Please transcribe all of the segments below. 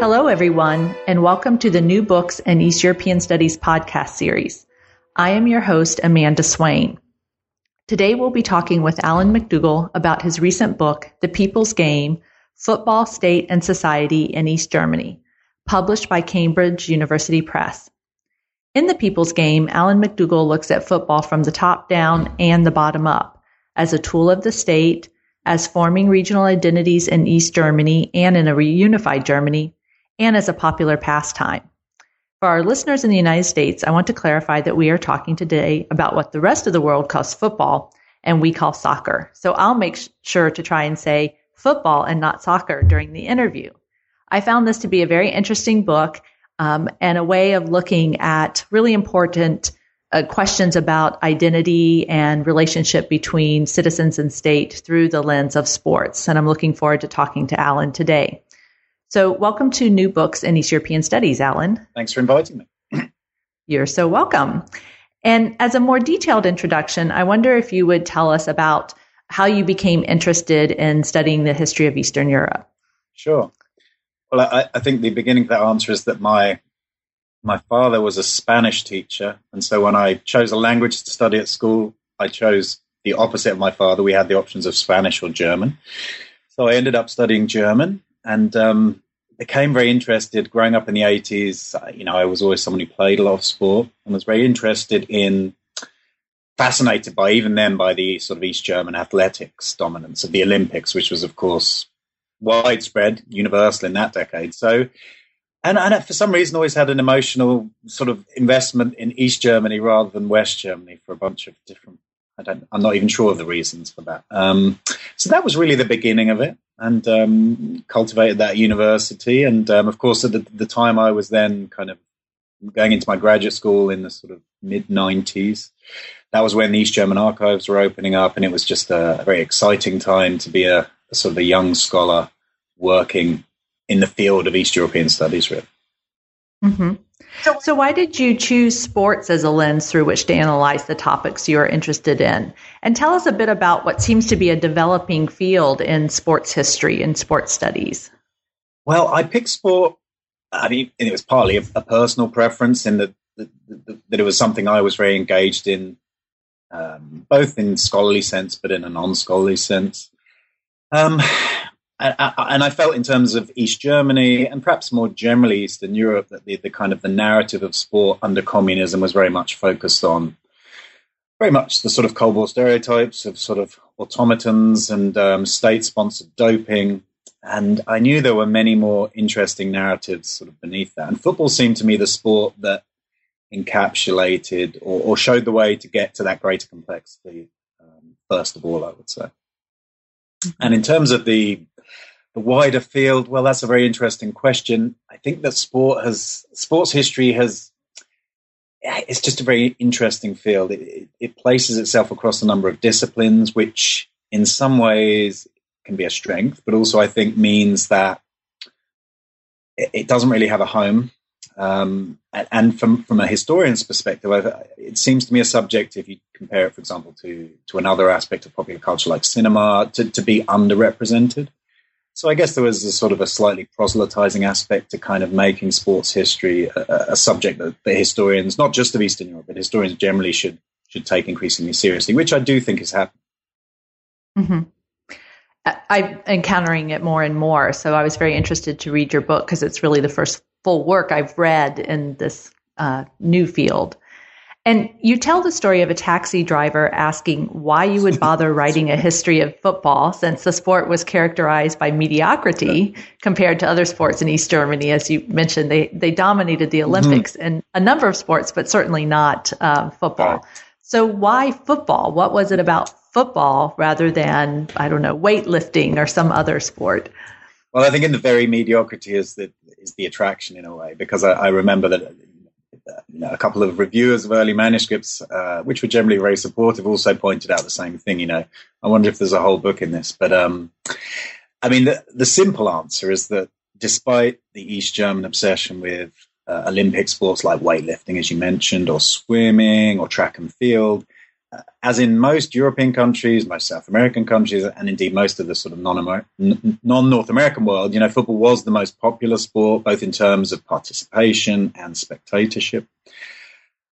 Hello, everyone, and welcome to the New Books in East European Studies podcast series. I am your host, Amanda Swain. Today, we'll be talking with Alan McDougall about his recent book, The People's Game Football, State, and Society in East Germany, published by Cambridge University Press. In The People's Game, Alan McDougall looks at football from the top down and the bottom up as a tool of the state, as forming regional identities in East Germany and in a reunified Germany, and as a popular pastime. For our listeners in the United States, I want to clarify that we are talking today about what the rest of the world calls football and we call soccer. So I'll make sure to try and say football and not soccer during the interview. I found this to be a very interesting book um, and a way of looking at really important uh, questions about identity and relationship between citizens and state through the lens of sports. And I'm looking forward to talking to Alan today. So, welcome to New Books in East European Studies, Alan. Thanks for inviting me. You're so welcome. And as a more detailed introduction, I wonder if you would tell us about how you became interested in studying the history of Eastern Europe. Sure. Well, I, I think the beginning of that answer is that my my father was a Spanish teacher, and so when I chose a language to study at school, I chose the opposite of my father. We had the options of Spanish or German. So I ended up studying German, and um, became very interested growing up in the 80s. You know, I was always someone who played a lot of sport and was very interested in, fascinated by, even then, by the sort of East German athletics dominance of the Olympics, which was, of course, widespread, universal in that decade. So, and, and for some reason, always had an emotional sort of investment in East Germany rather than West Germany for a bunch of different. I don't. I'm not even sure of the reasons for that. Um, so that was really the beginning of it and um, cultivated that university. And um, of course, at the, the, time I was then kind of going into my graduate school in the sort of mid 90s, that was when the East German archives were opening up, and it was just a, very exciting time to be a, a, sort of a young scholar working in the field of East European studies, really. Mm-hmm. So, why did you choose sports as a lens through which to analyze the topics you are interested in? And tell us a bit about what seems to be a developing field in sports history and sports studies. Well, I picked sport. I mean, it was partly a, a personal preference in that, that, that, it was something I was very engaged in, um, both in scholarly sense, but in a non-scholarly sense. Um, and I felt in terms of East Germany and perhaps more generally Eastern Europe that the, the kind of the narrative of sport under communism was very much focused on very much the sort of Cold War stereotypes of sort of automatons and um, state-sponsored doping. And I knew there were many more interesting narratives sort of beneath that. And football seemed to me the sport that encapsulated or, or showed the way to get to that greater complexity. Um, first of all, I would say. And in terms of the the wider field, well, that's a very interesting question. I think that sport has sports history has it's just a very interesting field. It, it, places itself across a number of disciplines, which in some ways can be a strength, but also I think means that it, doesn't really have a home. Um, and, and from from a historian's perspective, it seems to me a subject, if you compare it, for example, to to another aspect of popular culture like cinema, to, to be underrepresented. So I guess there was a sort of a slightly proselytizing aspect to kind of making sports history a, a subject that, historians, not just of Eastern Europe, but historians generally should should take increasingly seriously, which I do think has happened. Mm-hmm. I'm encountering it more and more. So I was very interested to read your book because it's really the first full work I've read in this uh, new field. And you tell the story of a taxi driver asking why you would bother writing a history of football since the sport was characterized by mediocrity compared to other sports in East Germany. As you mentioned, they, they dominated the. Olympics mm-hmm. and a number of sports, but certainly not um, football. So why football? What was it about football rather than, I don't know, weightlifting or some other sport? Well, I think in the very mediocrity is the is the attraction in a way because I, I remember that you know, a couple of reviewers of early manuscripts, uh, which were generally very supportive, also pointed out the same thing. You know, I wonder if there's a whole book in this, but um, I mean, the, the simple answer is that despite the East German obsession with uh, Olympic sports like weightlifting, as you mentioned, or swimming, or track and field, as in most European countries, most South American countries, and indeed most of the sort of non North American world, you know, football was the most popular sport, both in terms of participation and spectatorship.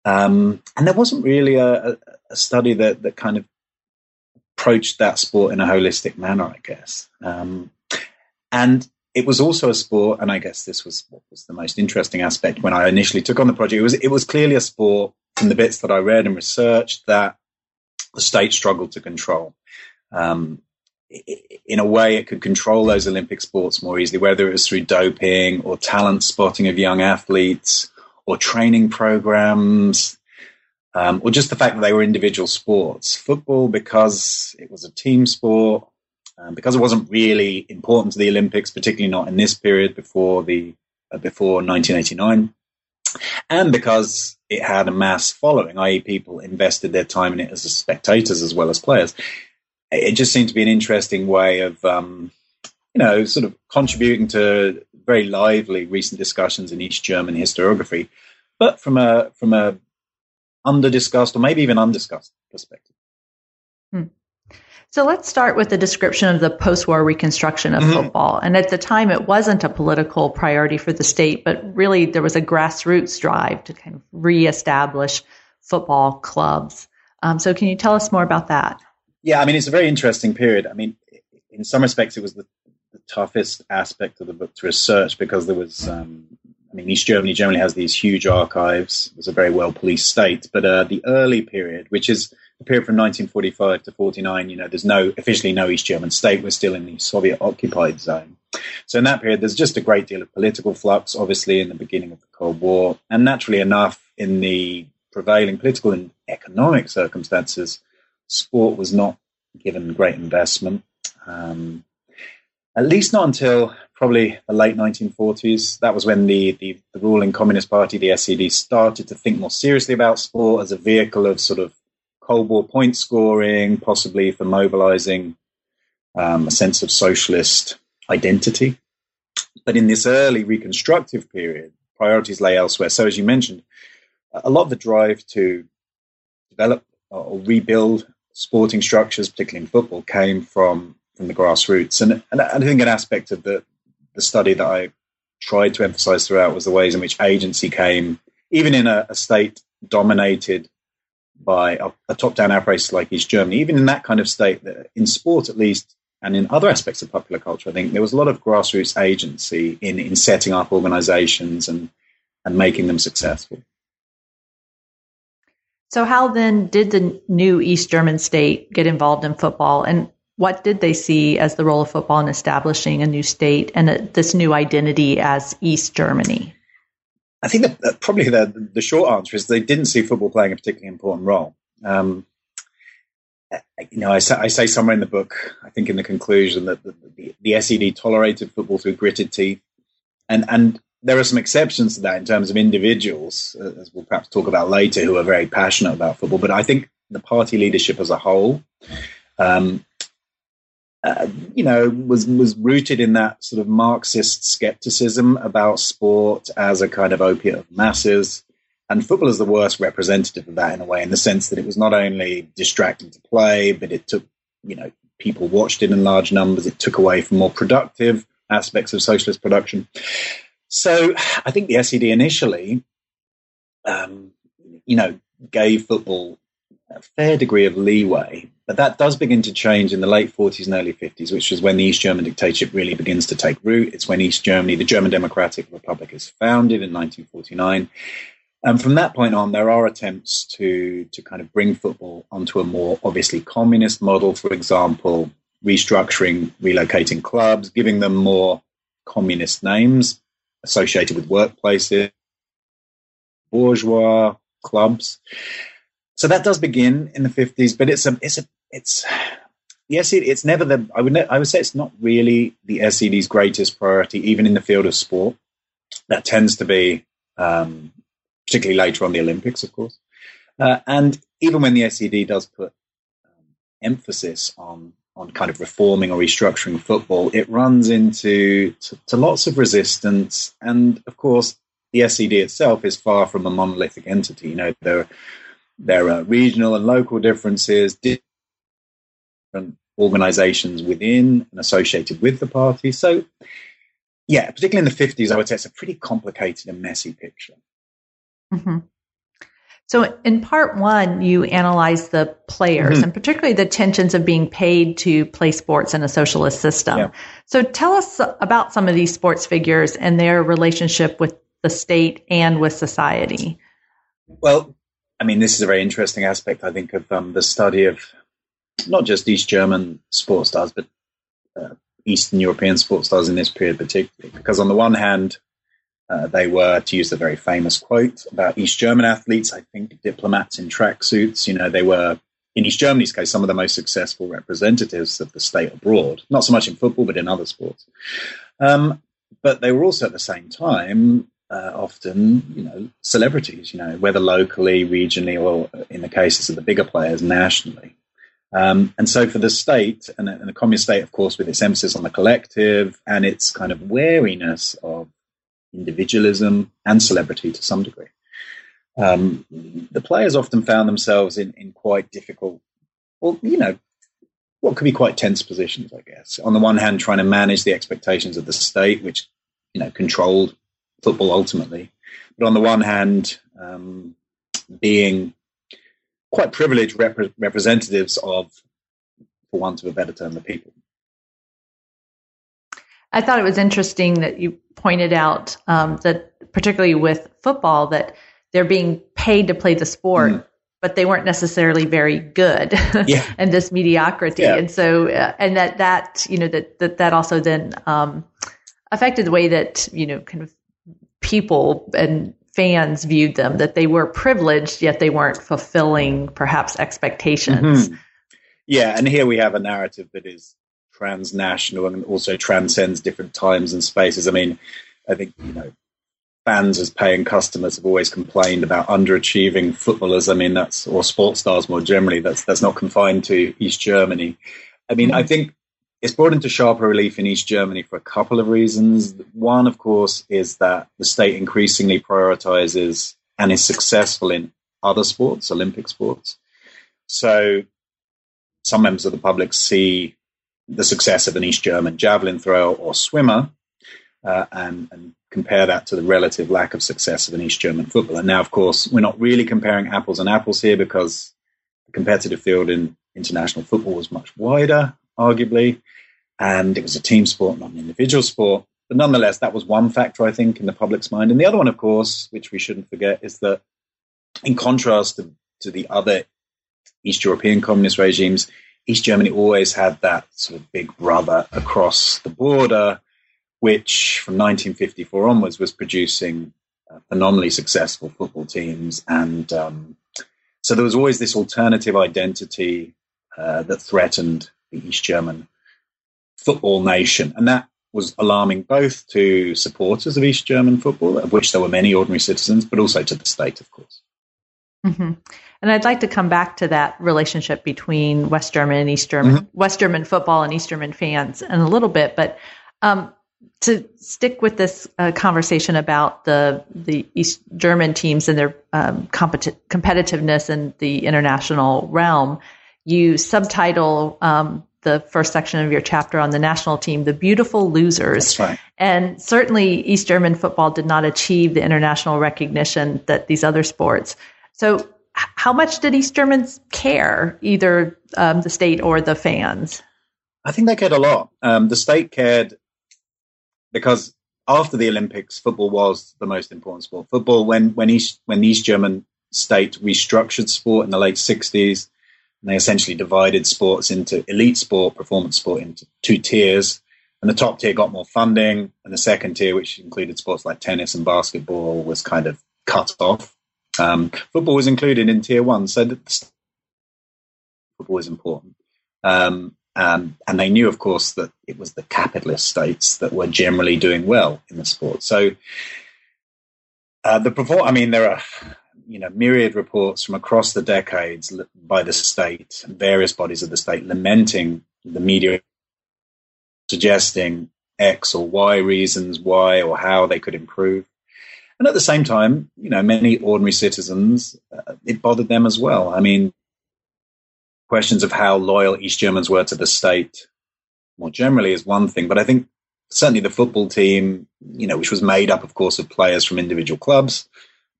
Um, and there wasn't really a, a, study that, that kind of approached that sport in a holistic manner, I guess. Um, and it was also a sport, and I guess this was what was the most interesting aspect when I initially took on the project. It was it was clearly a sport from the bits that I read and researched that the state struggled to control. Um, in a way, it could control those Olympic sports more easily, whether it was through doping or talent spotting of young athletes or training programs, um, or just the fact that they were individual sports. Football, because it was a team sport, um, because it wasn't really important to the Olympics, particularly not in this period before the uh, before 1989, and because it had a mass following, i.e., people invested their time in it as spectators as well as players. It just seemed to be an interesting way of, um, you know, sort of contributing to very lively recent discussions in East German historiography, but from a from a under discussed or maybe even undiscussed perspective. Hmm. So let's start with the description of the post war reconstruction of mm-hmm. football. And at the time, it wasn't a political priority for the state, but really there was a grassroots drive to kind of reestablish football clubs. Um, so can you tell us more about that? Yeah, I mean, it's a very interesting period. I mean, in some respects, it was the, the toughest aspect of the book to research because there was, um, I mean, East Germany generally has these huge archives. It was a very well policed state. But uh, the early period, which is period from 1945 to 49, you know, there's no officially no East German state. We're still in the Soviet occupied zone. So in that period, there's just a great deal of political flux, obviously, in the beginning of the Cold War. And naturally enough, in the prevailing political and economic circumstances, sport was not given great investment. Um, at least not until probably the late 1940s. That was when the, the, the ruling Communist Party, the SED, started to think more seriously about sport as a vehicle of sort of Cold War point scoring, possibly for mobilizing um, a sense of socialist identity. But in this early reconstructive period, priorities lay elsewhere. So, as you mentioned, a lot of the drive to develop or rebuild sporting structures, particularly in football, came from from the grassroots. And, and I think an aspect of the the study that I tried to emphasize throughout was the ways in which agency came, even in a, a state dominated by a, a top-down apparatus like East Germany, even in that kind of state, in sport at least, and in other aspects of popular culture, I think there was a lot of grassroots agency in, in setting up organizations and, and making them successful. So, how then did the new East German state get involved in football? And what did they see as the role of football in establishing a new state and a, this new identity as East Germany? I think that, probably the, the short answer is they didn't see football playing a particularly important role. Um, you know, I say, I say, somewhere in the book, I think in the conclusion that the, the, the, SED tolerated football through gritted teeth, and and there are some exceptions to that in terms of individuals, uh, as we'll perhaps talk about later, who are very passionate about football. But I think the party leadership as a whole um, uh, you know, was was rooted in that sort of Marxist skepticism about sport as a kind of opiate of masses. And football is the worst representative of that in a way, in the sense that it was not only distracting to play, but it took, you know, people watched it in large numbers. It took away from more productive aspects of socialist production. So I think the SED initially, um, you know, gave football a fair degree of leeway but that does begin to change in the late 40s and early 50s, which is when the East German dictatorship really begins to take root. It's when East Germany, the German Democratic Republic, is founded in 1949. And from that point on, there are attempts to, to kind of bring football onto a more obviously communist model, for example, restructuring, relocating clubs, giving them more communist names associated with workplaces, bourgeois clubs so that does begin in the 50s, but it's a, it's a, it's, yes, it, it's never the. I would I would say it's not really the SED's greatest priority, even in the field of sport. That tends to be, um, particularly later on the Olympics, of course. Uh, and even when the SED does put um, emphasis on on kind of reforming or restructuring football, it runs into to, to lots of resistance. And of course, the SED itself is far from a monolithic entity. You know, there there are regional and local differences, different organizations within and associated with the party. So, yeah, particularly in the 50s, I would say it's a pretty complicated and messy picture. Mm-hmm. So, in part one, you analyze the players mm-hmm. and particularly the tensions of being paid to play sports in a socialist system. Yeah. So, tell us about some of these sports figures and their relationship with the state and with society. Well, I mean, this is a very interesting aspect, I think, of um, the study of not just East German sports stars, but uh, Eastern European sports stars in this period, particularly. Because on the one hand, uh, they were, to use the very famous quote about East German athletes, I think diplomats in tracksuits. You know, they were, in East Germany's case, some of the most successful representatives of the state abroad, not so much in football, but in other sports. Um, but they were also at the same time uh, often, you know, celebrities, you know, whether locally, regionally, or in the cases of the bigger players, nationally. Um, and so for the state, and, and the communist state, of course, with its emphasis on the collective and its kind of wariness of individualism and celebrity to some degree, um, the players often found themselves in, in quite difficult, well, you know, what could be quite tense positions, I guess. On the one hand, trying to manage the expectations of the state, which, you know, controlled football ultimately. But on the one hand, um, being quite privileged rep- representatives of, for want of a better term, the people. I thought it was interesting that you pointed out um, that, particularly with football, that they're being paid to play the sport, mm. but they weren't necessarily very good, yeah. and this mediocrity, yeah. and so, uh, and that that you know that that that also then um, affected the way that you know kind of people and fans viewed them that they were privileged yet they weren't fulfilling perhaps expectations mm-hmm. yeah and here we have a narrative that is transnational and also transcends different times and spaces i mean i think you know fans as paying customers have always complained about underachieving footballers i mean that's or sports stars more generally that's that's not confined to east germany i mean mm-hmm. i think it's brought into sharper relief in East Germany for a couple of reasons. One, of course, is that the state increasingly prioritizes and is successful in other sports, Olympic sports. So some members of the public see the success of an East German javelin thrower or swimmer uh, and, and, compare that to the relative lack of success of an East German footballer. Now, of course, we're not really comparing apples and apples here because the competitive field in international football was much wider, arguably and it was a team sport, not an individual sport. But nonetheless, that was one factor, I think, in the public's mind. And the other one, of course, which we shouldn't forget, is that in contrast to, to the other East European communist regimes, East Germany always had that sort of big brother across the border, which from 1954 onwards was producing uh, phenomenally successful football teams. And um, so there was always this alternative identity uh, that threatened the East German football nation. And that was alarming both to supporters of East German football, of which there were many ordinary citizens, but also to the state, of course. Mm-hmm. And I'd like to come back to that relationship between West German and East German, mm-hmm. West German football and East German fans in a little bit. But um, to stick with this uh, conversation about the the East German teams and their um, competi- competitiveness in the international realm, you subtitle um, the first section of your chapter on the national team, the beautiful losers. Right. And certainly East German football did not achieve the international recognition that these other sports. So how much did East Germans care, either um, the state or the fans? I think they cared a lot. Um, the state cared because after the Olympics, football was the most important sport. Football, when when East when the East German state restructured sport in the late sixties, and they essentially divided sports into elite sport, performance sport into two tiers. And the top tier got more funding, and the second tier, which included sports like tennis and basketball, was kind of cut off. Um, football was included in tier one, so that football is important. Um, and they knew, of course, that it was the capitalist states that were generally doing well in the sport. So uh, the perform- I mean, there are you know myriad reports from across the decades by the state, various bodies of the state, lamenting the media, suggesting X or Y reasons why or how they could improve. And at the same time, you know, many ordinary citizens, uh, it bothered them as well. I mean, questions of how loyal East Germans were to the state more generally is one thing, but I think certainly the football team, you know, which was made up, of course, of players from individual clubs,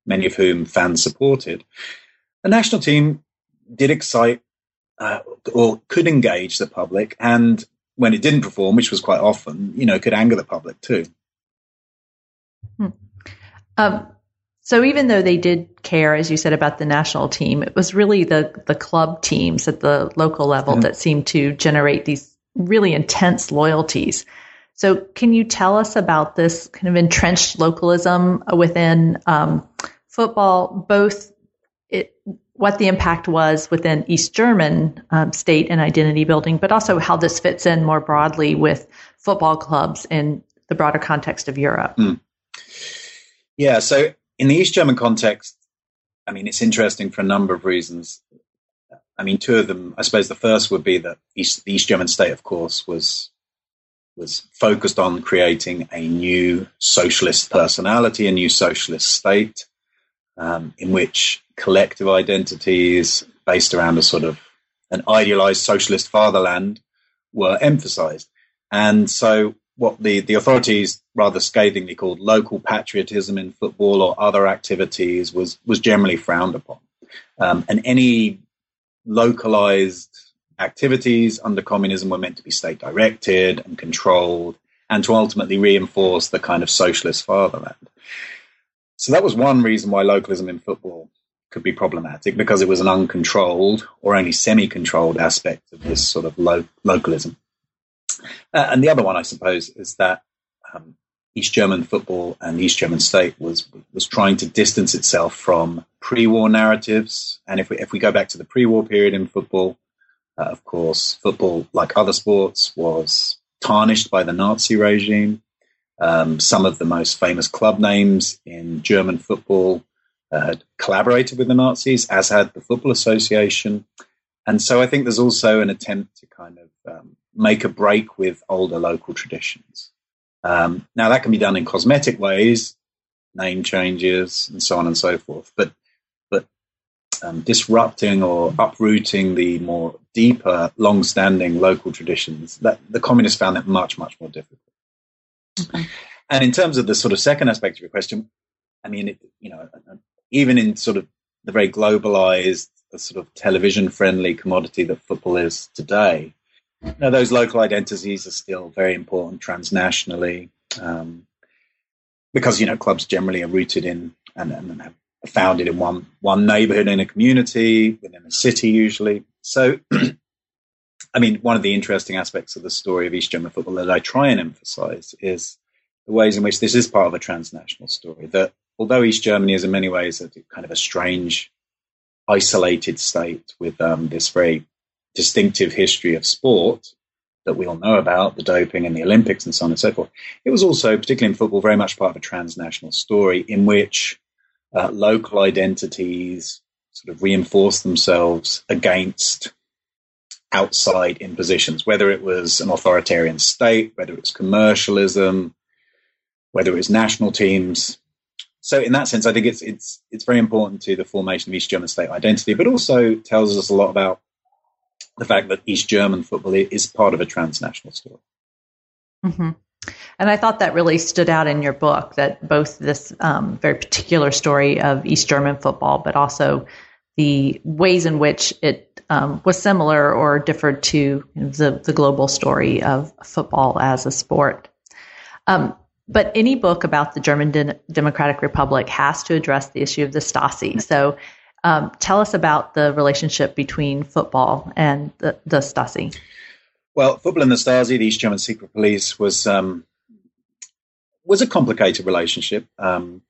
many of whom fans supported, the national team did excite uh, or could engage the public, and when it didn't perform, which was quite often, you know, could anger the public too. Hmm. Um, so even though they did care, as you said, about the national team, it was really the the club teams at the local level that seemed to generate these really intense loyalties. So can you tell us about this kind of entrenched localism within um, football, both it, what the impact was within East German um, state and identity building, but also how this fits in more broadly with football clubs in the broader context of Europe? Mm. Yeah, so in the East German context, I mean, it's interesting for a number of reasons. I mean, two of them, I suppose the first would be that East, the East German state, of course, was was focused on creating a new socialist personality, a new socialist state, um, in which collective identities based around a sort of an idealized socialist fatherland were emphasized. And so what the, the authorities rather scathingly called local patriotism in football or other activities was, was generally frowned upon. Um, and any localized activities under communism were meant to be state directed and controlled and to ultimately reinforce the kind of socialist fatherland. So that was one reason why localism in football could be problematic because it was an uncontrolled or only semi controlled aspect of this sort of lo- localism. Uh, and the other one, I suppose, is that um, East German football and East German state was was trying to distance itself from pre-war narratives. And if we if we go back to the pre-war period in football, uh, of course, football, like other sports, was tarnished by the Nazi regime. Um, some of the most famous club names in German football uh, had collaborated with the Nazis, as had the Football Association. And so I think there's also an attempt to kind of um, make a break with older local traditions. Um, now, that can be done in cosmetic ways, name changes, and so on and so forth. But but um, disrupting or uprooting the more deeper, long-standing local traditions, that the communists found that much much more difficult. And in terms of the sort of second aspect of your question, I mean, it, you know, even in sort of the very globalized, sort of television-friendly commodity that football is today, no, those local identities are still very important transnationally um, because you know clubs generally are rooted in and, and have founded in one one neighborhood in a community within a city usually. So, I mean, one of the interesting aspects of the story of East German football that I try and emphasize is the ways in which this is part of a transnational story. That although East Germany is in many ways a kind of a strange, isolated state with um, this very distinctive history of sport that we all know about, the doping and the Olympics and so on and so forth. It was also, particularly in football, very much part of a transnational story in which uh, local identities sort of reinforce themselves against outside impositions, whether it was an authoritarian state, whether it was commercialism, whether it was national teams. So in that sense, I think it's it's it's very important to the formation of East German state identity, but also tells us a lot about the fact that East German football is part of a transnational story. Mm-hmm. And I thought that really stood out in your book that both this um, very particular story of East German football, but also the ways in which it um, was similar or differed to the, the global story of football as a sport. Um, but any book about the German De- Democratic Republic has to address the issue of the Stasi. So um, tell us about the relationship between football and the, the Stasi. Well, football and the Stasi, the East German secret police, was um, was a complicated relationship. Um,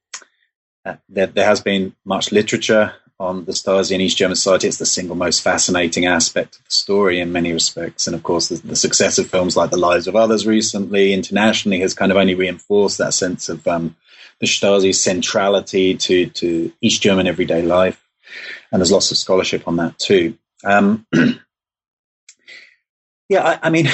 uh, there, there, has been much literature on the Stasi and East German society. It's the single most fascinating aspect of the story in many respects. And of course, the, the success of films like The Lives of Others recently, internationally, has kind of only reinforced that sense of um, the Stasi's centrality to, to East German everyday life. And there's lots of scholarship on that too. Um, yeah, I, I mean,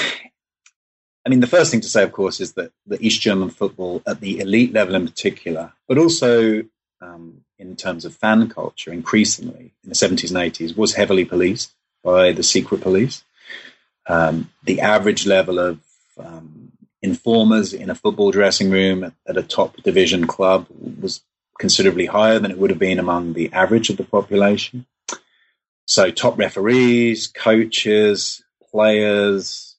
I mean, the first thing to say, of course, is that the East German football at the elite level in particular, but also um, in terms of fan culture, increasingly in the 70s and 80s, was heavily policed by the secret police. Um, the average level of um, informers in a football dressing room at, at, a top division club was considerably higher than it would have been among the average of the population. So, top referees, coaches, players,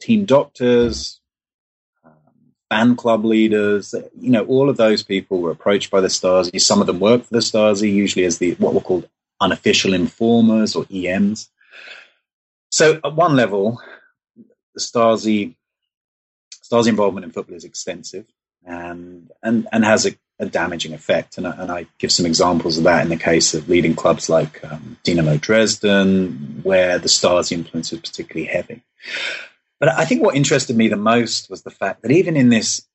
team doctors, fan club leaders, you know, all of those people were approached by the Stasi. Some of them worked for the Stasi, usually as the what were called unofficial informers or IMs. So at one level, the Stasi Stasi involvement in football is extensive and and and has a, a damaging effect. And I, and I give some examples of that in the case of leading clubs like um, Dynamo Dresden, where the Stasi influence was particularly heavy. But I think what interested me the most was the fact that even in this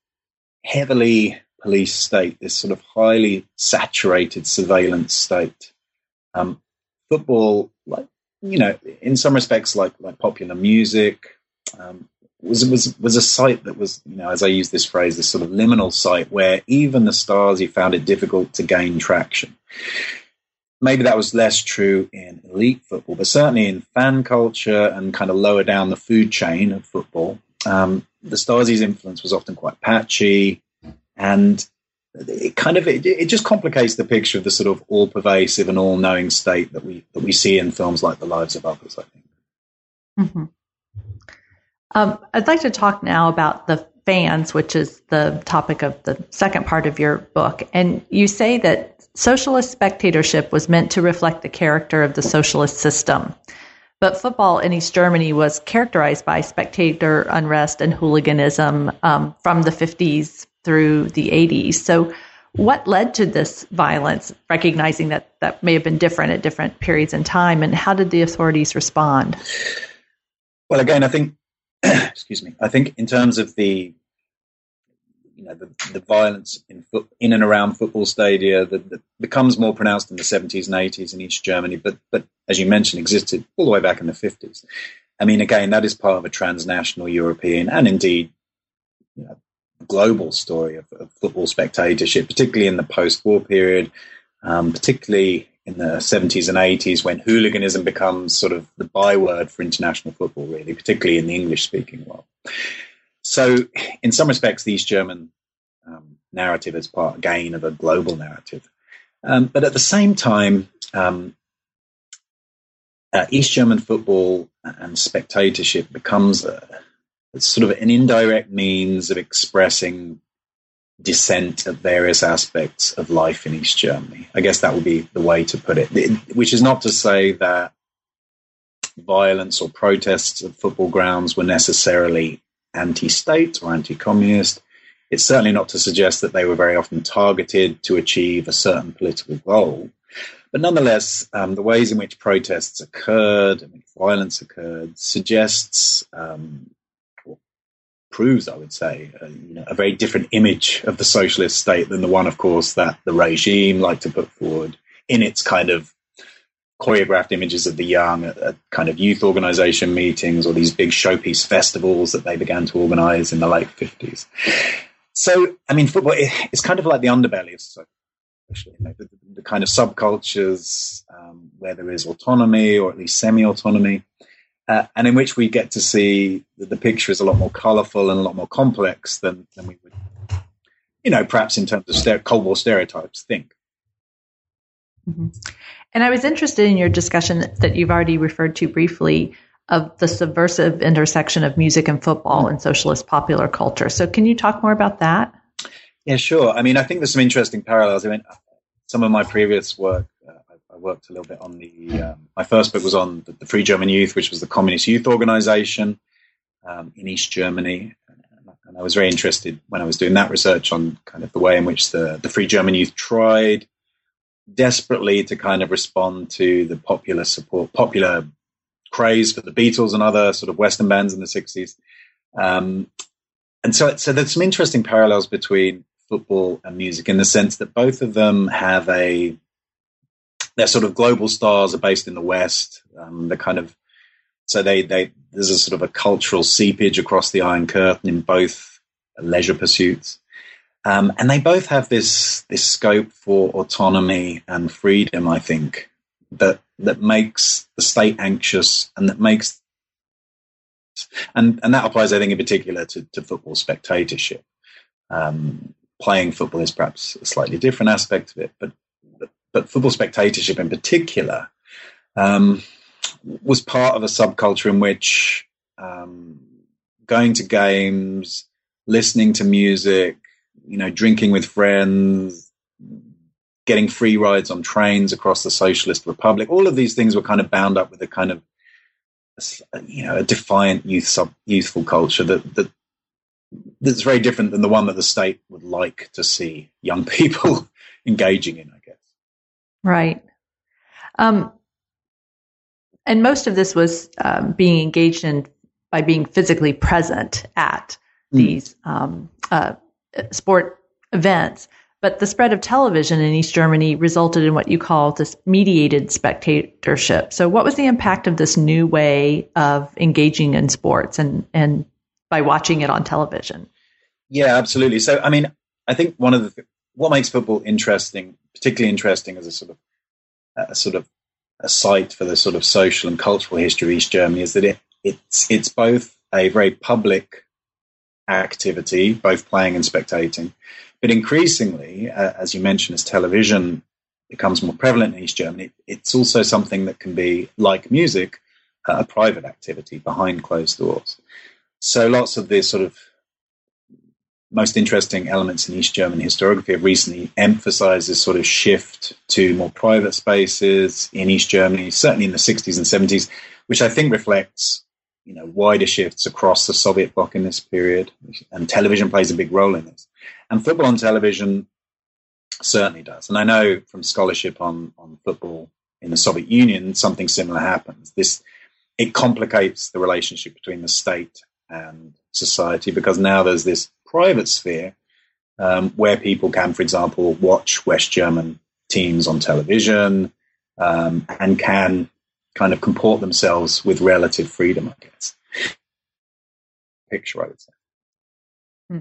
heavily police state, this sort of highly saturated surveillance state, um, football, like you know, in some respects, like like popular music, um, was was was a site that was, you know, as I use this phrase, this sort of liminal site where even the Stasi found it difficult to gain traction maybe that was less true in elite football, but certainly in fan culture and kind of lower down the food chain of football, um, the Stasi's influence was often quite patchy, and it kind of it, it, just complicates the picture of the sort of all-pervasive and all-knowing state that we that we see in films like The Lives of Others. I think. Mm-hmm. Um, I'd like to talk now about the fans, which is the topic of the second part of your book, and you say that Socialist spectatorship was meant to reflect the character of the socialist system. But football in East Germany was characterized by spectator unrest and hooliganism um, from the 50s through the 80s. So, what led to this violence, recognizing that that may have been different at different periods in time, and how did the authorities respond? Well, again, I think, excuse me, I think in terms of the you know the, the violence in foot, in and around football stadia that, that, becomes more pronounced in the 70s and 80s in East Germany, but but as you mentioned, existed all the way back in the 50s. I mean, again, that is part of a transnational European and indeed you know, global story of, of, football spectatorship, particularly in the post-war period, um, particularly in the 70s and 80s when hooliganism becomes sort of the byword for international football, really, particularly in the English-speaking world. So, in some respects, the East German um, narrative is part again of a global narrative. Um, but at the same time, um, uh, East German football and spectatorship becomes a, sort of an indirect means of expressing dissent at various aspects of life in East Germany. I guess that would be the way to put it, which is not to say that violence or protests at football grounds were necessarily anti state or anti communist. It's certainly not to suggest that they were very often targeted to achieve a certain political goal. But nonetheless, um, the ways in which protests occurred and violence occurred suggests, um, proves, I would say, uh, you know, a very different image of the socialist state than the one, of course, that the regime liked to put forward in its kind of choreographed images of the young at, at, kind of youth organization meetings or these big showpiece festivals that they began to organize in the late 50s. So, I mean, football is kind of like the underbelly of society, you know, the, the, kind of subcultures um, where there is autonomy or at least semi autonomy. Uh, and in which we get to see that the picture is a lot more colorful and a lot more complex than, than we would, you know, perhaps in terms of Cold War stereotypes think. Mm-hmm. And I was interested in your discussion that you've already referred to briefly of the subversive intersection of music and football mm. and socialist popular culture. So, can you talk more about that? Yeah, sure. I mean, I think there's some interesting parallels. I mean, some of my previous work, I, worked a little bit on the. Um, my first book was on the, the, Free German Youth, which was the communist youth organization um, in East Germany. And I was very interested when I was doing that research on kind of the way in which the, the Free German Youth tried desperately to kind of respond to the popular support, popular craze for the Beatles and other sort of Western bands in the 60s. Um, and so, so there's some interesting parallels between football and music in the sense that both of them have a, they're sort of global stars are based in the West. Um, kind of, so they, they, there's a sort of a cultural seepage across the Iron Curtain in both leisure pursuits. Um, and they both have this this scope for autonomy and freedom. I think that that makes the state anxious, and that makes and and that applies, I think, in particular to, to football spectatorship. Um, playing football is perhaps a slightly different aspect of it, but but, football spectatorship in particular um, was part of a subculture in which um, going to games, listening to music, you know, drinking with friends, getting free rides on trains across the socialist republic. All of these things were kind of bound up with a kind of, you know, a defiant youth sub, youthful culture that that that's very different than the one that the state would like to see young people engaging in. Right. Um, and most of this was um, being engaged in by being physically present at mm. these um, uh, sport events. But the spread of television in East Germany resulted in what you call this mediated spectatorship. So, what was the impact of this new way of engaging in sports and, and by watching it on television? Yeah, absolutely. So, I mean, I think one of the what makes football interesting, particularly interesting as a sort of a sort of a site for the sort of social and cultural history of East Germany, is that it it's it's both a very public activity, both playing and spectating. But increasingly, uh, as you mentioned, as television becomes more prevalent in East Germany, it's also something that can be, like music, uh, a private activity behind closed doors. So lots of the sort of most interesting elements in East German historiography have recently emphasized this sort of shift to more private spaces in East Germany, certainly in the 60s and 70s, which I think reflects you know wider shifts across the Soviet bloc in this period, and television plays a big role in this. And football on television certainly does. And I know from scholarship on on football in the Soviet Union, something similar happens. This it complicates the relationship between the state and society because now there's this private sphere um, where people can, for example, watch West German teams on television um, and can kind of comport themselves with relative freedom, I guess. Picture, I would say. Hmm.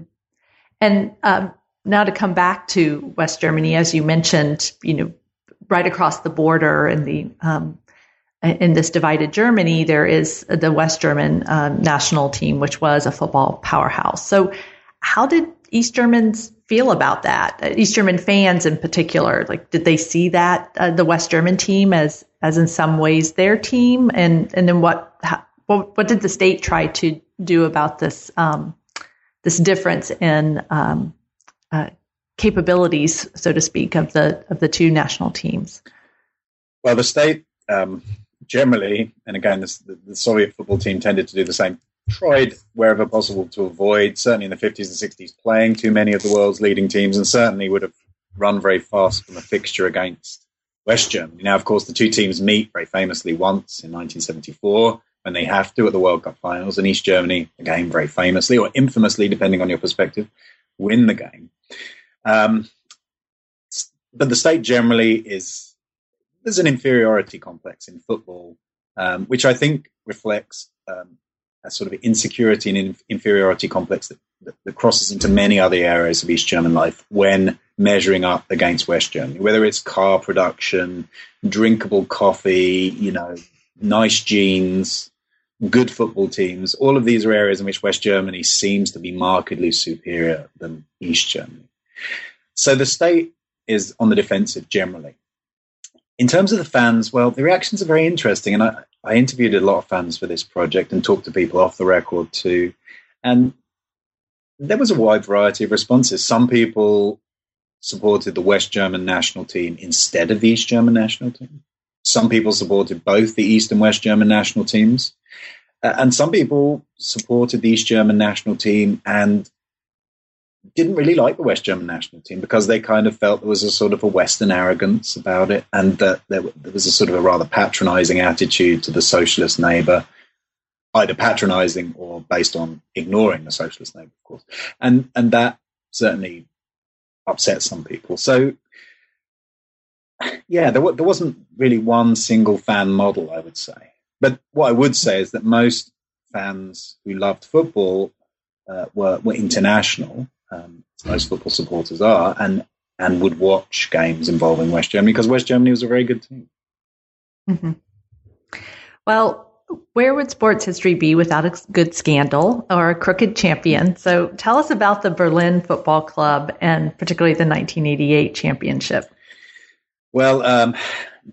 And um, now to come back to West Germany, as you mentioned, you know, right across the border in the um, in this divided Germany, there is the West German um, national team, which was a football powerhouse. So, how did East Germans feel about that? East German fans, in particular, like did they see that uh, the West German team as as in some ways their team, and and then what how, what, what did the state try to do about this um, this difference in um, uh, capabilities, so to speak, of the of the two national teams? Well, the state um, generally, and again, the, the Soviet football team tended to do the same tried wherever possible to avoid, certainly in the 50s and 60s, playing too many of the world's leading teams, and certainly would have run very fast from a fixture against West Germany. Now, of course, the two teams meet very famously once in 1974 when they have to at the World Cup finals, and East Germany, again, very famously or infamously, depending on your perspective, win the game. Um, but the state generally is there's an inferiority complex in football, um, which I think reflects um, a sort of insecurity and inferiority complex that, that, that, crosses into many other areas of East German life when measuring up against West Germany, whether it's car production, drinkable coffee, you know, nice jeans, good football teams. All of these are areas in which West Germany seems to be markedly superior than East Germany. So the state is on the defensive generally. In terms of the fans, well, the reactions are very interesting, and I, I interviewed a lot of fans for this project and talked to people off the record too. And there was a wide variety of responses. Some people supported the West German national team instead of the East German national team. Some people supported both the East and West German national teams. Uh, and some people supported the East German national team and didn't really like the West German national team because they kind of felt there was a sort of a Western arrogance about it, and that there, there was a sort of a rather patronizing attitude to the socialist neighbor, either patronizing or based on ignoring the socialist neighbor, of course, and and that certainly upset some people. So. Yeah, there, there wasn't really one single fan model, I would say. But what I would say is that most fans who loved football uh, were, were international, um, most football supporters are, and and would watch games involving West Germany because West Germany was a very good team. Mm-hmm. Well, where would sports history be without a good scandal or a crooked champion? So tell us about the Berlin Football Club and particularly the 1988 championship. Well, um,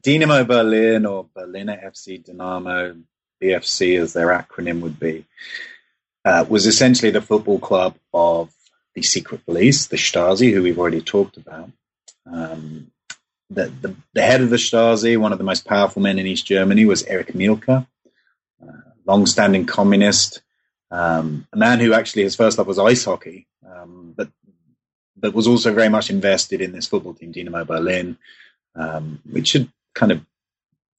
Dynamo Berlin or Berliner FC Dynamo, BFC as their acronym would be, uh, was essentially the football club of the secret police, the Stasi, who we've already talked about. Um, the, the, the, head of the Stasi, one of the most powerful men in East Germany, was Erich Mielke, uh, long-standing communist, um, a man who actually his first love was ice hockey, um, but but was also very much invested in this football team, Dynamo Berlin, um, which had kind of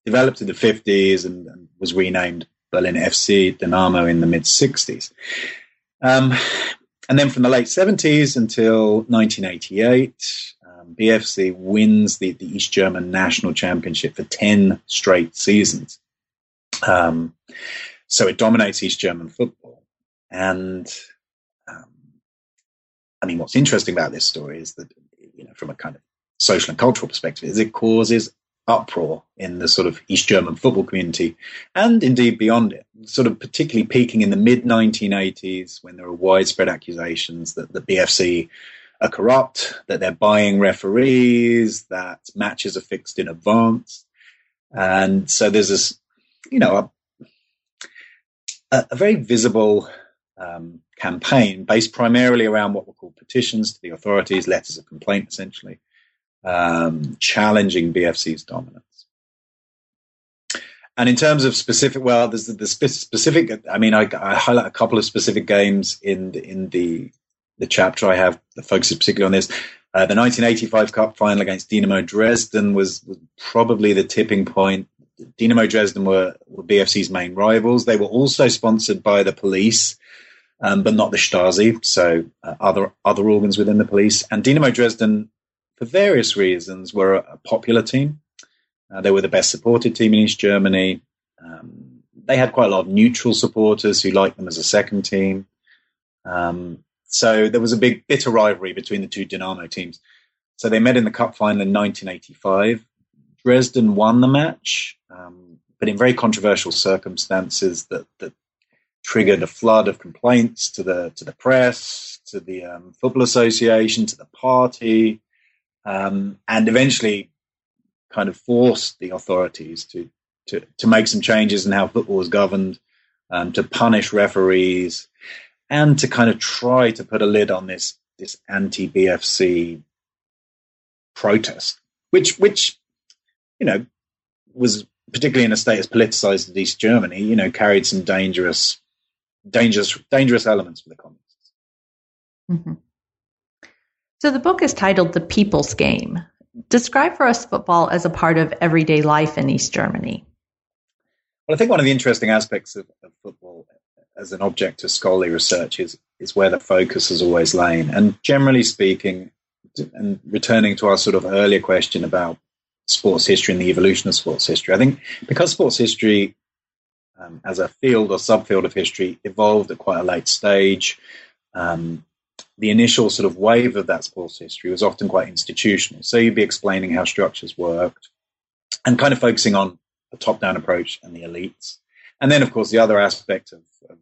developed in the 50s and, and was renamed Berlin FC Dynamo in the mid 60s. Um, and then from the late 70s until 1988, um, BFC wins the, the East German national championship for 10 straight seasons. Um, so it dominates East German football. And um, I mean, what's interesting about this story is that, you know, from a kind of social and cultural perspective, is it causes uproar in the sort of East German football community and indeed beyond it, sort of particularly peaking in the mid 1980s when there were widespread accusations that the BFC are corrupt, that they're buying referees, that matches are fixed in advance. And so there's this, you know, a, a very visible um, campaign based primarily around what were called petitions to the authorities, letters of complaint, essentially, um, challenging BFC's dominance. And in terms of specific, well, there's the, the specific. I mean, I, I, highlight a couple of specific games in the, in the the chapter I have that focuses particularly on this. Uh, the 1985 Cup final against Dynamo Dresden was, was probably the tipping point. Dynamo Dresden were, were BFC's main rivals. They were also sponsored by the police, um, but not the Stasi, so uh, other other organs within the police. And Dynamo Dresden for various reasons, were a popular team. Uh, they were the best supported team in East Germany. Um, they had quite a lot of neutral supporters who liked them as a second team. Um, so there was a big bitter rivalry between the two Dynamo teams. So they met in the cup final in 1985. Dresden won the match, um, but in very controversial circumstances that, that triggered a flood of complaints to the to the press, to the um, football association, to the party, um, and eventually kind of forced the authorities to, to, to make some changes in how football was governed, um, to punish referees, and to kind of try to put a lid on this this anti BFC protest, which which you know was particularly in a state as politicized as East Germany, you know, carried some dangerous, dangerous, dangerous elements for the communists. Mm-hmm. So the book is titled The People's Game. Describe for us football as a part of everyday life in East Germany. Well, I think one of the interesting aspects of, of football as an object of scholarly research is, is where the focus has always lain. And generally speaking, and returning to our sort of earlier question about sports history and the evolution of sports history, I think because sports history um, as a field or subfield of history evolved at quite a late stage, um, the initial sort of wave of that sports history was often quite institutional. So you'd be explaining how structures worked and kind of focusing on a top down approach and the elites. And then, of course, the other aspect of, of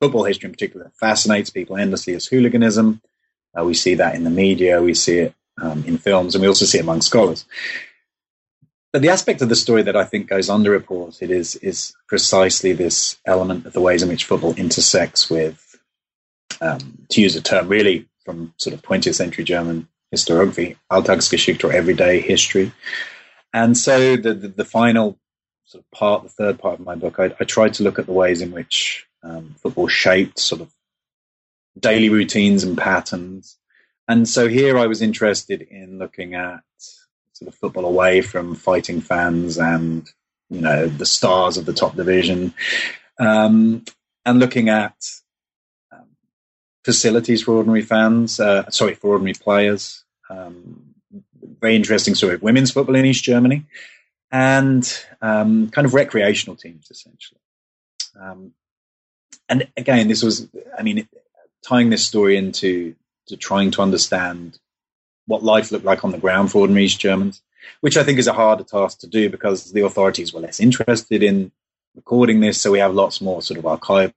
football history in particular that fascinates people endlessly is hooliganism. Uh, we see that in the media, we see it um, in films, and we also see it among scholars. But the aspect of the story that I think goes underreported is is precisely this element of the ways in which football intersects with um, to use a term really from sort of 20th century German historiography, Alltagsgeschichte or everyday history. And so the, the, the, final sort of part, the third part of my book, I, I tried to look at the ways in which um, football shaped sort of daily routines and patterns, And so here I was interested in looking at sort of football away from fighting fans and you know the stars of the top division, um, and looking at facilities for ordinary fans. Uh, sorry, for ordinary players. Um, very interesting story of women's football in East Germany, and um, kind of recreational teams essentially. Um, and again, this was, I mean, tying this story into to trying to understand what life looked like on the ground for ordinary East Germans, which I think is a harder task to do because the authorities were less interested in recording this. So we have lots more sort of archive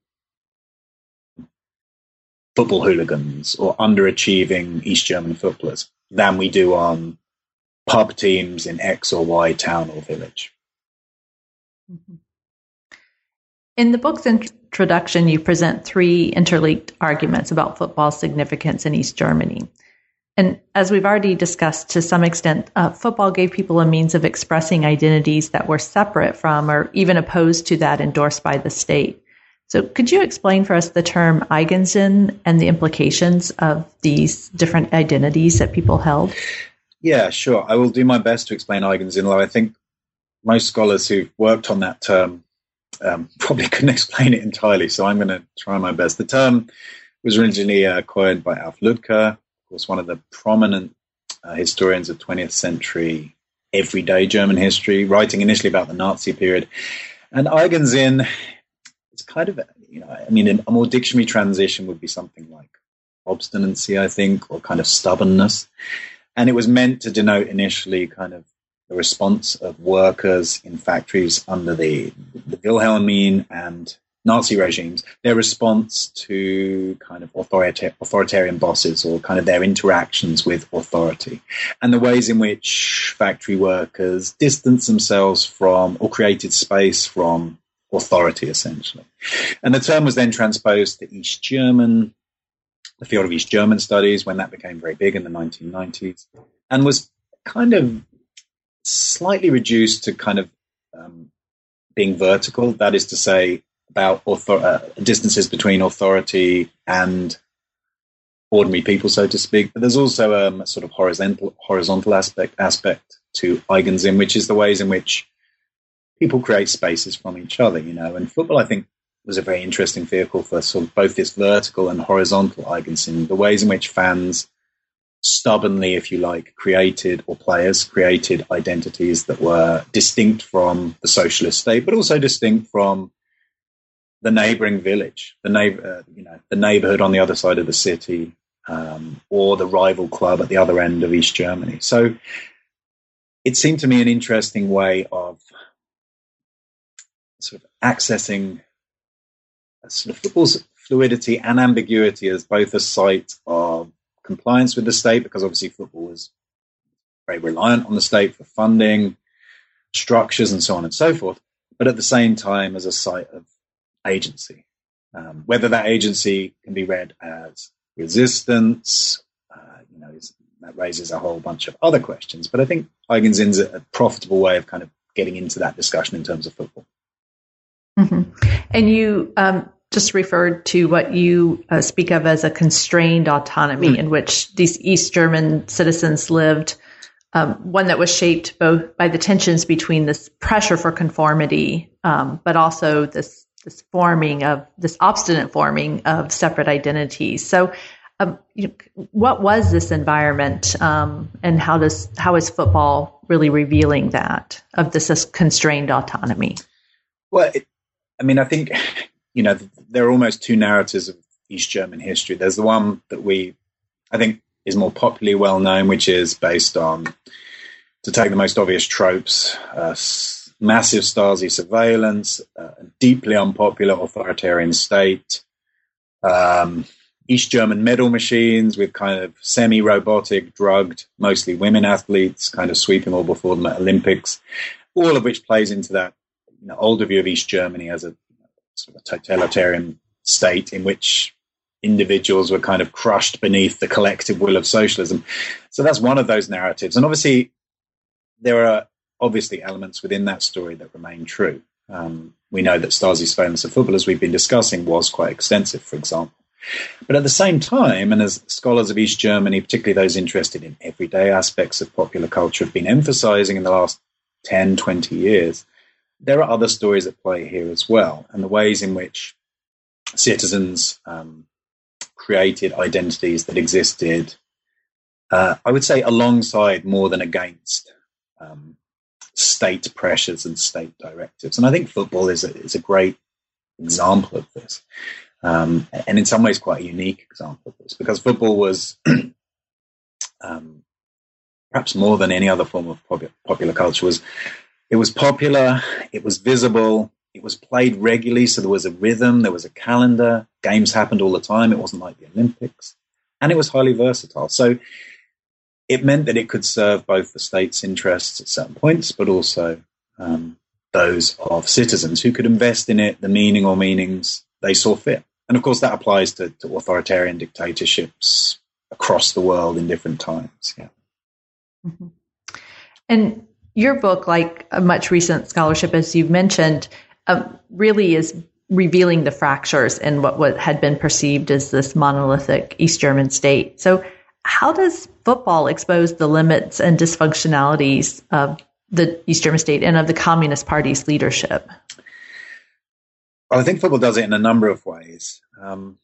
football hooligans or underachieving East German footballers than we do on pub teams in X or Y town or village. Mm-hmm. In the book's introduction, you present three interlinked arguments about football's significance in East Germany. And as we've already discussed to some extent, uh, football gave people a means of expressing identities that were separate from or even opposed to that endorsed by the state. So, could you explain for us the term Eigensinn and the implications of these different identities that people held? Yeah, sure. I will do my best to explain Eigensinn, although I think most scholars who've worked on that term um, probably couldn't explain it entirely, so I'm going to try my best. The term was originally uh, coined by Alf Lüdtke, of course, one of the prominent uh, historians of 20th century everyday German history, writing initially about the Nazi period. And Eigensinn, kind of, you know, I mean, a more dictionary transition would be something like obstinacy, I think, or kind of stubbornness. And it was meant to denote initially kind of the response of workers in factories under the, the Wilhelmine and Nazi regimes, their response to kind of authorita- authoritarian bosses or kind of their interactions with authority, and the ways in which factory workers distanced themselves from or created space from authority, essentially. And the term was then transposed to East German, the field of East German studies, when that became very big in the 1990s, and was kind of slightly reduced to kind of um, being vertical. That is to say, about author- uh, distances between authority and ordinary people, so to speak. But there's also um, a sort of horizontal horizontal aspect aspect to Eigensinn, which is the ways in which people create spaces from each other. You know, and football, I think, was a very interesting vehicle for sort of both this vertical and horizontal Eigensinn, the ways in which fans stubbornly, if you like, created, or players created identities that were distinct from the socialist state, but also distinct from the neighboring village, the neighbor, uh, you know, the neighborhood on the other side of the city, um, or the rival club at the other end of East Germany. So it seemed to me an interesting way of sort of accessing sort of football's fluidity and ambiguity as both a site of compliance with the state because obviously football is very reliant on the state for funding, structures, and so on and so forth. But at the same time, as a site of agency, um, whether that agency can be read as resistance, uh, you know, is, that raises a whole bunch of other questions. But I think Eigensinn's a, a profitable way of kind of getting into that discussion in terms of football. Mm-hmm. And you um, just referred to what you uh, speak of as a constrained autonomy mm. in which these East German citizens lived, um, one that was shaped both by the tensions between this pressure for conformity, um, but also this this forming of this obstinate forming of separate identities. So, um, you know, what was this environment, um, and how does how is football really revealing that of this, this constrained autonomy? Well, it, I mean, I think you know, there are almost two narratives of East German history. There's the one that we, I think, is more popularly well known, which is based on, to take the most obvious tropes, uh, massive Stasi surveillance, uh, a deeply unpopular authoritarian state, um, East German medal machines with kind of semi robotic, drugged, mostly women athletes, kind of sweeping all before them at Olympics, all of which plays into that you know, older view of East Germany as a sort of totalitarian state in which individuals were kind of crushed beneath the collective will of socialism. So that's one of those narratives. And obviously, there are obviously elements within that story that remain true. Um, we know that Stasi's surveillance of football, as we've been discussing, was quite extensive, for example. But at the same time, and as scholars of East Germany, particularly those interested in everyday aspects of popular culture, have been emphasizing in the last 10, 20 years, there are other stories at play here as well, and the ways in which citizens um, created identities that existed, uh, I would say, alongside more than against um, state pressures and state directives. And I think football is a, is a great example of this. Um, and in some ways, quite a unique example of this because football was um, perhaps more than any other form of popular culture was it was popular, it was visible, it was played regularly, so there was a rhythm, there was a calendar, games happened all the time. It wasn't like the Olympics, and it was highly versatile. So it meant that it could serve both the state's interests at certain points, but also um, those of citizens who could invest in it, the meaning or meanings they saw fit. And of course, that applies to, to authoritarian dictatorships across the world in different times. Yeah. Mm-hmm. And your book, like a much recent scholarship, as you've mentioned, uh, really is revealing the fractures in what, what had been perceived as this monolithic East German state. So, how does football expose the limits and dysfunctionalities of the East German state and of the Communist Party's leadership? Well, I think football does it in a number of ways. Um,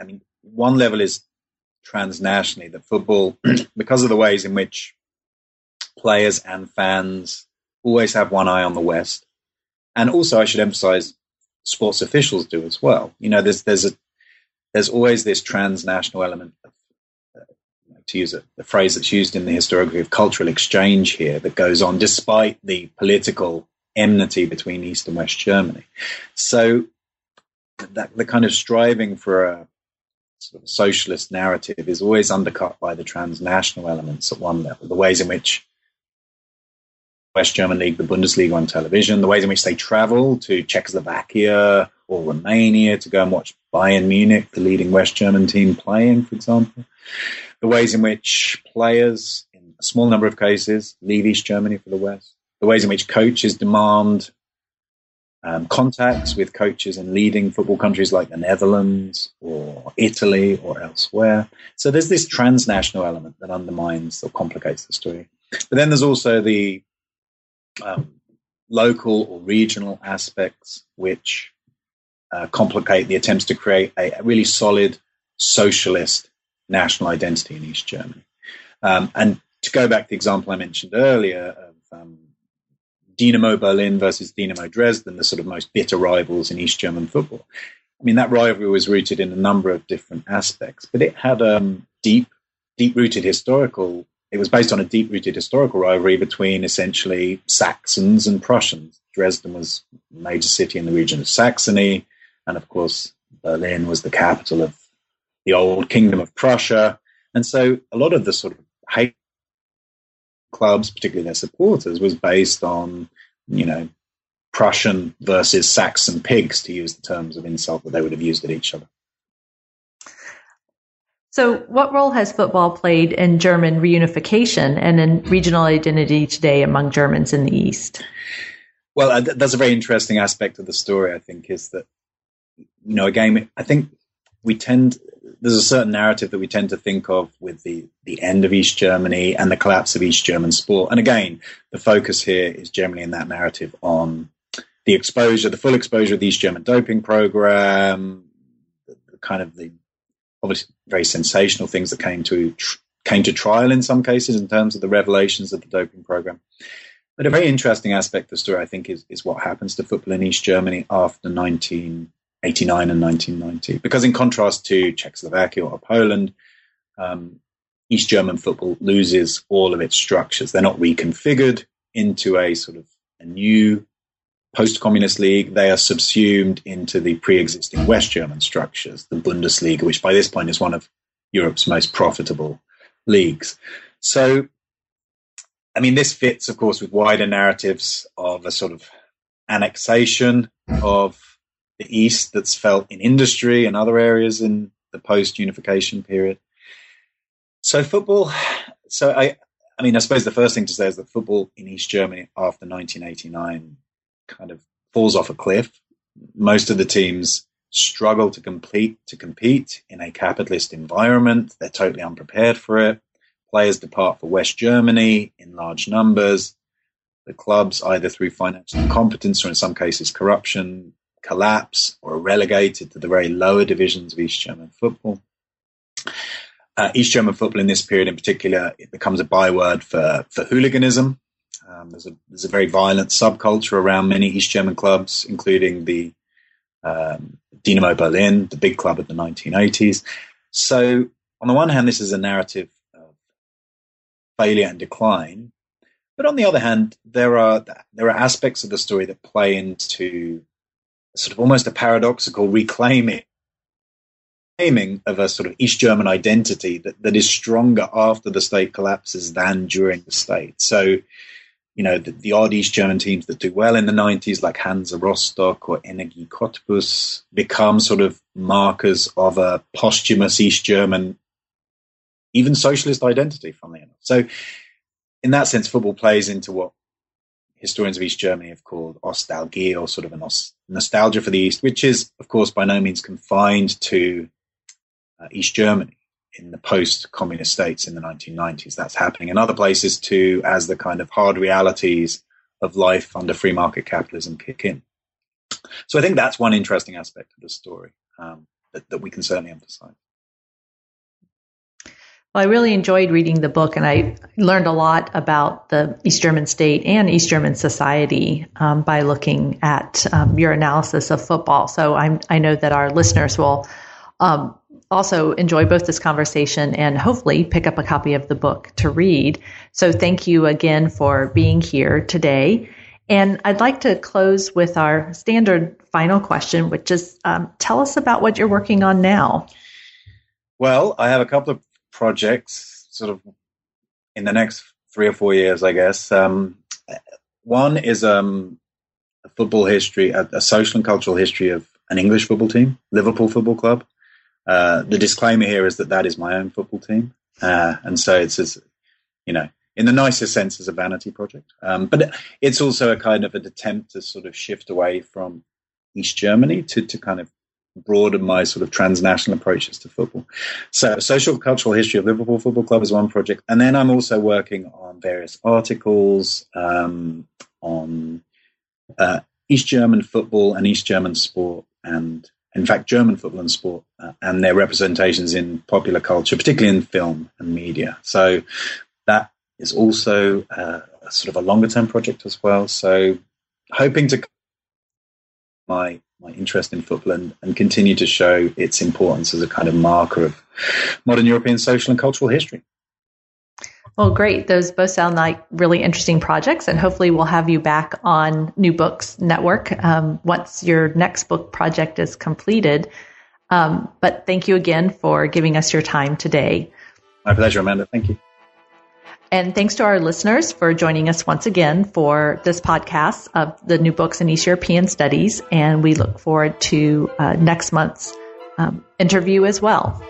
I mean, one level is transnationally that football, because of the ways in which players and fans always have one eye on the West, and also I should emphasize sports officials do as well. You know, there's there's a there's always this transnational element of, uh, to use a, a, phrase that's used in the historiography of cultural exchange here that goes on despite the political enmity between East and West Germany. So that the kind of striving for a sort of socialist narrative is always undercut by the transnational elements at one level, the ways in which West German League, the Bundesliga on television, the ways in which they travel to Czechoslovakia or Romania to go and watch Bayern Munich, the leading West German team playing, for example. The ways in which players, in a small number of cases, leave East Germany for the West. The ways in which coaches demand um, contacts with coaches in leading football countries like the Netherlands or Italy or elsewhere. So there's this transnational element that undermines or complicates the story. But then there's also the um, local or regional aspects which uh, complicate the attempts to create a, a, really solid socialist national identity in East Germany. Um, and to go back to the example I mentioned earlier of um, Dynamo Berlin versus Dynamo Dresden, the sort of most bitter rivals in East German football. I mean, that rivalry was rooted in a number of different aspects, but it had um, deep, deep-rooted historical it was based on a deep rooted historical rivalry between essentially Saxons and Prussians. Dresden was a major city in the region of Saxony, and of course, Berlin was the capital of the old kingdom of Prussia. And so a lot of the sort of hate clubs, particularly their supporters, was based on, you know, Prussian versus Saxon pigs, to use the terms of insult that they would have used at each other. So, what role has football played in German reunification and in regional identity today among Germans in the East? Well, uh, that's a very interesting aspect of the story, I think, is that, you know, again, I think we tend, there's a certain narrative that we tend to think of with the, the end of East Germany and the collapse of East German sport. And again, the focus here is generally in that narrative on the exposure, the full exposure of the East German doping program, the, the kind of the obviously very sensational things that came to came to trial in some cases in terms of the revelations of the doping program. But a very interesting aspect of the story, I think, is, is what happens to football in East Germany after 1989 and 1990. Because in contrast to Czechoslovakia or Poland, um, East German football loses all of its structures. They're not reconfigured into a sort of a new post-communist league, they are subsumed into the pre-existing West German structures, the Bundesliga, which by this point is one of Europe's most profitable leagues. So, I mean, this fits, of course, with wider narratives of a sort of annexation of the East that's felt in industry and other areas in the post-unification period. So football, so I, I mean, I suppose the first thing to say is that football in East Germany after 1989 kind of falls off a cliff. Most of the teams struggle to compete to compete in a capitalist environment. They're totally unprepared for it. Players depart for West Germany in large numbers. The clubs, either through financial incompetence or in some cases corruption, collapse or are relegated to the very lower divisions of East German football. Uh, East German football in this period in particular, it becomes a byword for, for hooliganism. Um, there's, a, there's a very violent subculture around many East German clubs, including the um, Dynamo Berlin, the big club of the 1980s. So, on the one hand, this is a narrative of failure and decline, but on the other hand, there are there are aspects of the story that play into sort of almost a paradoxical reclaiming of a sort of East German identity that, that is stronger after the state collapses than during the state. So, you know, the, the odd East German teams that do well in the 90s, like Hansa Rostock or Energie Cottbus, become sort of markers of a posthumous East German, even socialist identity, funnily enough. So, in that sense, football plays into what historians of East Germany have called Ostalgie or sort of a nos- nostalgia for the East, which is, of course, by no means confined to uh, East Germany in the post-communist states in the 1990s. That's happening in other places too, as the kind of hard realities of life under free market capitalism kick in. So I think that's one interesting aspect of the story um, that, that we can certainly emphasize. Well, I really enjoyed reading the book, and I learned a lot about the East German state and East German society um, by looking at um, your analysis of football. So I'm, i know that our listeners will um, also enjoy both this conversation and hopefully pick up a copy of the book to read. So thank you again for being here today. And I'd like to close with our standard final question, which is um, tell us about what you're working on now. Well, I have a couple of projects sort of in the next three or four years, I guess. Um, one is um, a football history, a, a, social and cultural history of an English football team, Liverpool Football Club. Uh, the disclaimer here is that that is my own football team, uh, and so it's as you know, in the nicest sense, as a vanity project. Um, but it's also a kind of an attempt to sort of shift away from East Germany to to kind of broaden my sort of transnational approaches to football. So, social cultural history of Liverpool Football Club is one project, and then I'm also working on various articles um, on uh, East German football and East German sport, and in fact, German football and sport, uh, and their representations in popular culture, particularly in film and media. So, that is also uh, sort of a longer term project as well. So, hoping to my my interest in football and, and continue to show its importance as a kind of marker of modern European social and cultural history. Well, great. Those both sound like really interesting projects, and hopefully, we'll have you back on New Books Network um, once your next book project is completed. Um, but thank you again for giving us your time today. My pleasure, Amanda. Thank you. And thanks to our listeners for joining us once again for this podcast of the new books in East European Studies. And we look forward to uh, next month's um, interview as well.